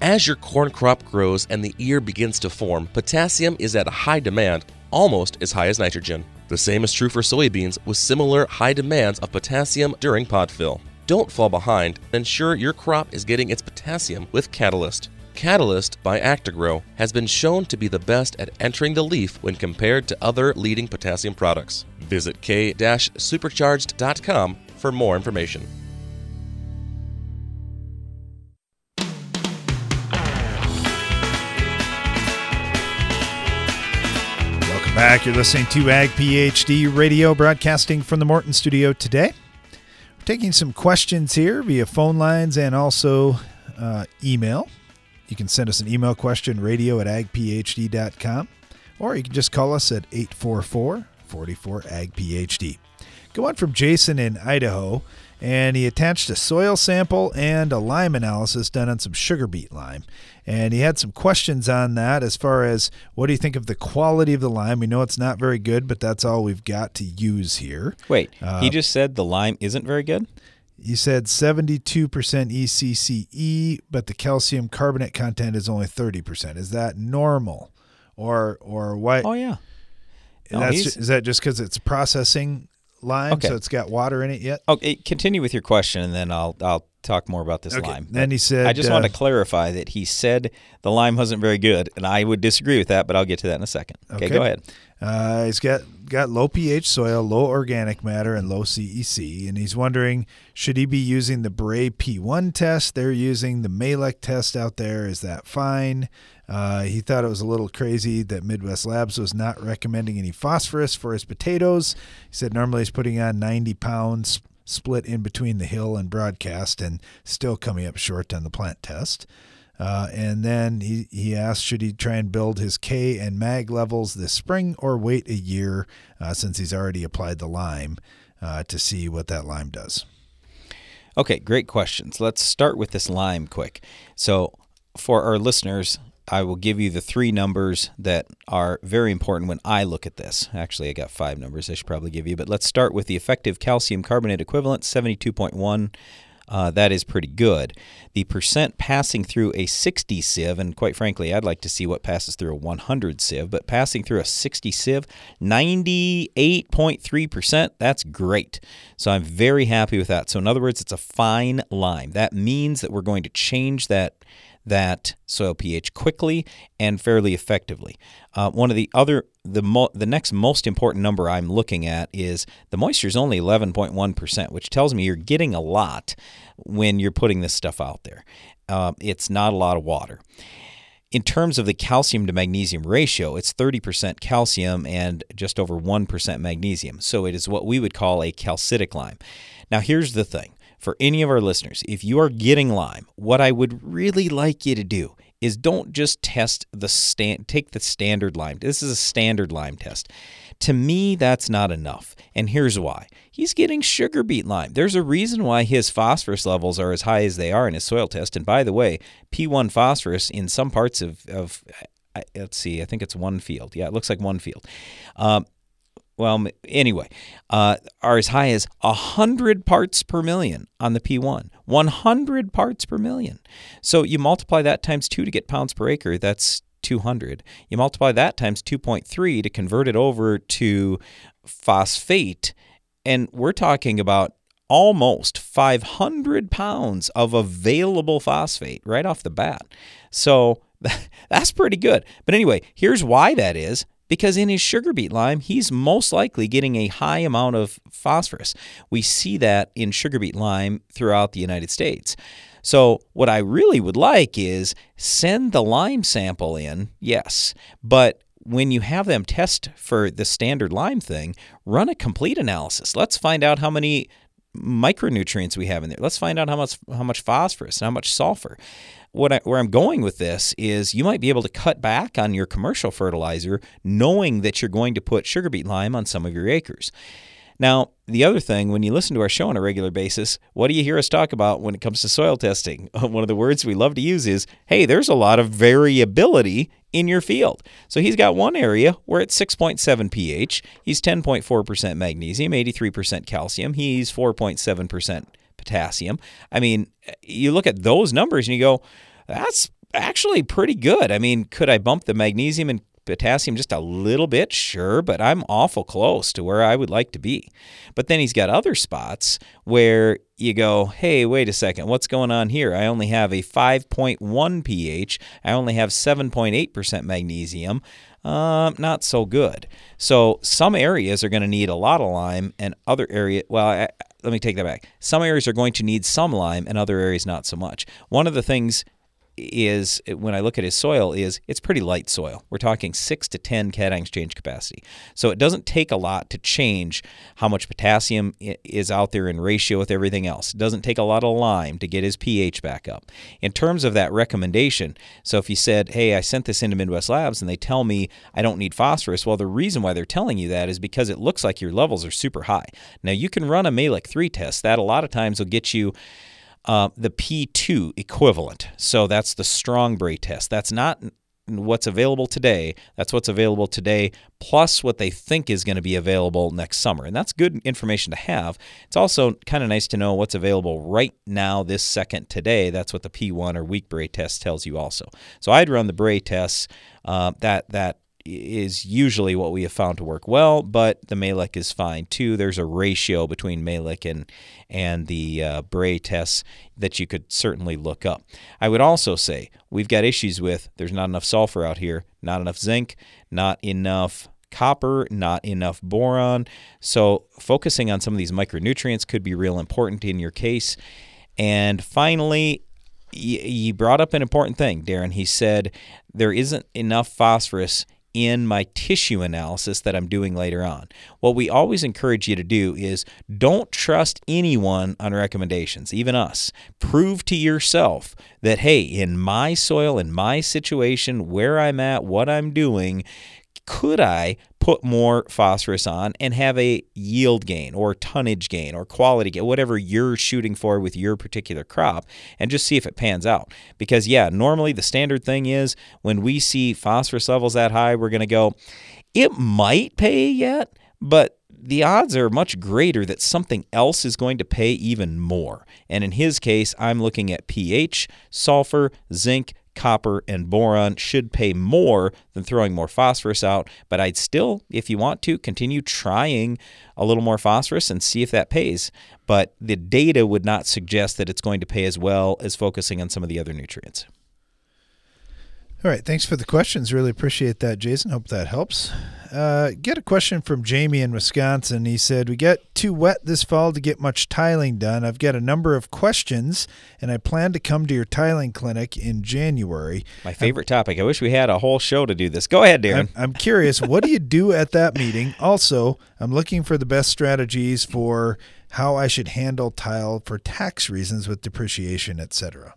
As your corn crop grows and the ear begins to form, potassium is at a high demand, almost as high as nitrogen. The same is true for soybeans with similar high demands of potassium during pod fill. Don't fall behind. Ensure your crop is getting its potassium with Catalyst. Catalyst by Actagro has been shown to be the best at entering the leaf when compared to other leading potassium products. Visit k-supercharged.com for more information. Back. You're listening to Ag PhD Radio, broadcasting from the Morton Studio today. We're taking some questions here via phone lines and also uh, email. You can send us an email question, radio at agphd.com, or you can just call us at 844 44 AgPhD. Go on from Jason in Idaho, and he attached a soil sample and a lime analysis done on some sugar beet lime. And he had some questions on that as far as what do you think of the quality of the lime? We know it's not very good, but that's all we've got to use here. Wait, Uh, he just said the lime isn't very good? You said 72% ECCE, but the calcium carbonate content is only 30%. Is that normal? Or or what? Oh, yeah. No, is that just because it's processing lime, Okay. so it's got water in it yet? Okay, continue with your question, and then I'll I'll talk more about this Okay, lime. then he said, I just uh, want to clarify that he said the lime wasn't very good, and I would disagree with that, but I'll get to that in a second. Okay, go ahead. Uh, he's got got low pH soil, low organic matter, and low CEC, and he's wondering should he be using the Bray P1 test? They're using the Mehlich test out there. Is that fine? Uh, he thought it was a little crazy that Midwest Labs was not recommending any phosphorus for his potatoes. He said normally he's putting on 90 pounds split in between the hill and broadcast and still coming up short on the plant test. Uh, and then he, he asked, should he try and build his K and mag levels this spring or wait a year uh, since he's already applied the lime uh, to see what that lime does? Okay, great questions. Let's start with this lime quick. So, for our listeners, I will give you the three numbers that are very important when I look at this. Actually, I got five numbers I should probably give you, but let's start with the effective calcium carbonate equivalent, 72.1. Uh, that is pretty good. The percent passing through a 60 sieve, and quite frankly, I'd like to see what passes through a 100 sieve, but passing through a 60 sieve, 98.3%, that's great. So I'm very happy with that. So, in other words, it's a fine lime. That means that we're going to change that that soil pH quickly and fairly effectively. Uh, one of the other, the mo- the next most important number I'm looking at is the moisture is only 11.1%, which tells me you're getting a lot when you're putting this stuff out there. Uh, it's not a lot of water. In terms of the calcium to magnesium ratio, it's 30% calcium and just over 1% magnesium. So it is what we would call a calcitic lime. Now, here's the thing for any of our listeners, if you are getting lime, what I would really like you to do is don't just test the stand take the standard lime. This is a standard lime test. To me, that's not enough. And here's why. He's getting sugar beet lime. There's a reason why his phosphorus levels are as high as they are in his soil test. And by the way, P1 phosphorus in some parts of, of let's see, I think it's one field. Yeah, it looks like one field. Um, well, anyway, uh, are as high as 100 parts per million on the P1. 100 parts per million. So you multiply that times 2 to get pounds per acre, that's 200. You multiply that times 2.3 to convert it over to phosphate, and we're talking about almost 500 pounds of available phosphate right off the bat. So that's pretty good. But anyway, here's why that is because in his sugar beet lime, he's most likely getting a high amount of phosphorus. We see that in sugar beet lime throughout the United States. So, what I really would like is send the lime sample in, yes, but when you have them test for the standard lime thing, run a complete analysis. Let's find out how many micronutrients we have in there. Let's find out how much how much phosphorus and how much sulfur. What I, where I'm going with this is you might be able to cut back on your commercial fertilizer knowing that you're going to put sugar beet lime on some of your acres. Now, the other thing, when you listen to our show on a regular basis, what do you hear us talk about when it comes to soil testing? One of the words we love to use is, hey, there's a lot of variability in your field. So he's got one area where it's 6.7 pH, he's 10.4% magnesium, 83% calcium, he's 4.7% potassium. I mean, you look at those numbers and you go, that's actually pretty good. I mean, could I bump the magnesium and potassium just a little bit? Sure, but I'm awful close to where I would like to be. But then he's got other spots where you go, hey, wait a second, what's going on here? I only have a 5.1 pH, I only have 7.8% magnesium. Um, not so good. So some areas are going to need a lot of lime, and other area. Well, I, let me take that back. Some areas are going to need some lime, and other areas not so much. One of the things is when I look at his soil is it's pretty light soil. We're talking six to ten cation exchange capacity. So it doesn't take a lot to change how much potassium is out there in ratio with everything else. It doesn't take a lot of lime to get his pH back up. In terms of that recommendation, so if you said, "Hey, I sent this into Midwest Labs and they tell me I don't need phosphorus," well, the reason why they're telling you that is because it looks like your levels are super high. Now you can run a Mehlich 3 test. That a lot of times will get you uh, the P2 equivalent. So that's the strong Bray test. That's not what's available today. That's what's available today, plus what they think is going to be available next summer. And that's good information to have. It's also kind of nice to know what's available right now, this second today. That's what the P1 or weak Bray test tells you also. So I'd run the Bray tests. Uh, that that is usually what we have found to work well, but the Mehlich is fine too. There's a ratio between Mehlich and and the uh, Bray tests that you could certainly look up. I would also say we've got issues with there's not enough sulfur out here, not enough zinc, not enough copper, not enough boron. So focusing on some of these micronutrients could be real important in your case. And finally, he brought up an important thing, Darren. He said there isn't enough phosphorus in my tissue analysis that I'm doing later on. What we always encourage you to do is don't trust anyone on recommendations, even us. Prove to yourself that, hey, in my soil, in my situation, where I'm at, what I'm doing, could I put more phosphorus on and have a yield gain or tonnage gain or quality gain, whatever you're shooting for with your particular crop, and just see if it pans out. Because, yeah, normally the standard thing is when we see phosphorus levels that high, we're going to go, it might pay yet, but the odds are much greater that something else is going to pay even more. And in his case, I'm looking at pH, sulfur, zinc, copper, and boron should pay more than throwing more phosphorus out. But I'd still, if you want to, continue trying a little more phosphorus and see if that pays. But the data would not suggest that it's going to pay as well as focusing on some of the other nutrients. All right. Thanks for the questions. Really appreciate that, Jason. Hope that helps. Uh, get a question from Jamie in Wisconsin. He said, We get too wet this fall to get much tiling done. I've got a number of questions, and I plan to come to your tiling clinic in January. My favorite I'm, topic. I wish we had a whole show to do this. Go ahead, Darren. I'm, I'm curious, what do you do at that meeting? Also, I'm looking for the best strategies for how I should handle tile for tax reasons with depreciation, etc.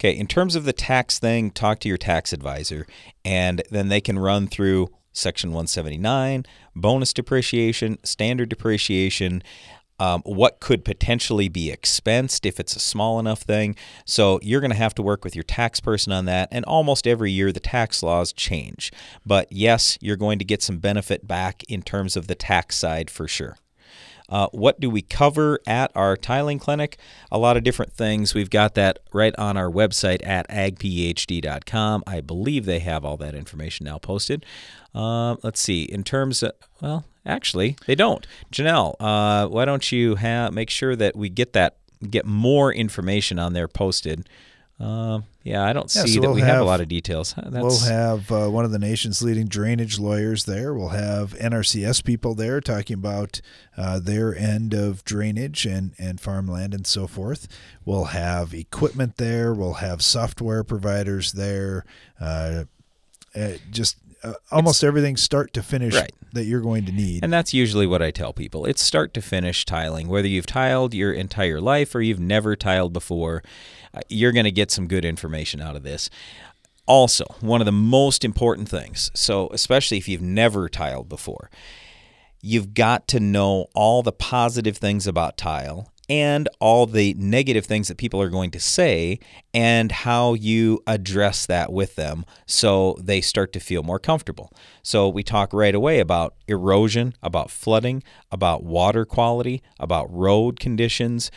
Okay, in terms of the tax thing, talk to your tax advisor, and then they can run through Section 179, bonus depreciation, standard depreciation. Um, what could potentially be expensed if it's a small enough thing. So you're going to have to work with your tax person on that. And almost every year, the tax laws change. But yes, you're going to get some benefit back in terms of the tax side for sure. Uh, what do we cover at our tiling clinic? A lot of different things. We've got that right on our website at agphd.com. I believe they have all that information now posted. Uh, let's see. In terms of, well, actually, they don't. Janelle, uh, why don't you have make sure that we get that get more information on there posted uh, yeah, I don't yeah, see so that we'll we have, have, a lot of details. That's... We'll have uh, one of the nation's leading drainage lawyers there. We'll have NRCS people there talking about uh, their end of drainage and, and farmland and so forth. We'll have equipment there. We'll have software providers there. Uh, uh, just uh, almost it's, everything start to finish right. that you're going to need. And that's usually what I tell people. It's start to finish tiling. Whether you've tiled your entire life or you've never tiled before, uh, you're going to get some good information out of this. Also, one of the most important things, so especially if you've never tiled before, you've got to know all the positive things about tile and all the negative things that people are going to say and how you address that with them so they start to feel more comfortable. So we talk right away about erosion, about flooding, about water quality, about road conditions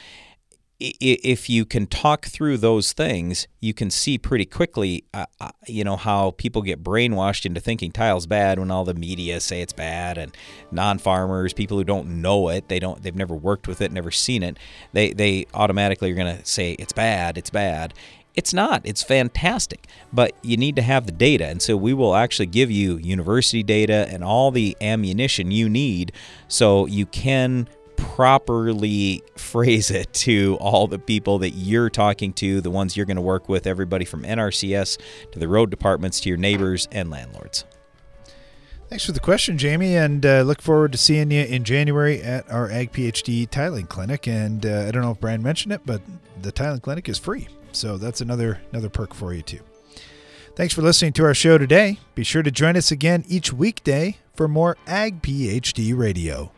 if you can talk through those things, you can see pretty quickly, uh, uh, you know, how people get brainwashed into thinking tile's bad when all the media say it's bad, and non-farmers, people who don't know it, they don't, they've never worked with it, never seen it, they they automatically are going to say it's bad, it's bad. It's not. It's fantastic, but you need to have the data, and so we will actually give you university data and all the ammunition you need, so you can properly phrase it to all the people that you're talking to, the ones you're going to work with, everybody from NRCS to the road departments to your neighbors and landlords. Thanks for the question, Jamie, and uh, look forward to seeing you in January at our Ag PhD tiling clinic. And uh, I don't know if Brian mentioned it, but the tiling clinic is free, so that's another another perk for you too. Thanks for listening to our show today. Be sure to join us again each weekday for more Ag PhD Radio.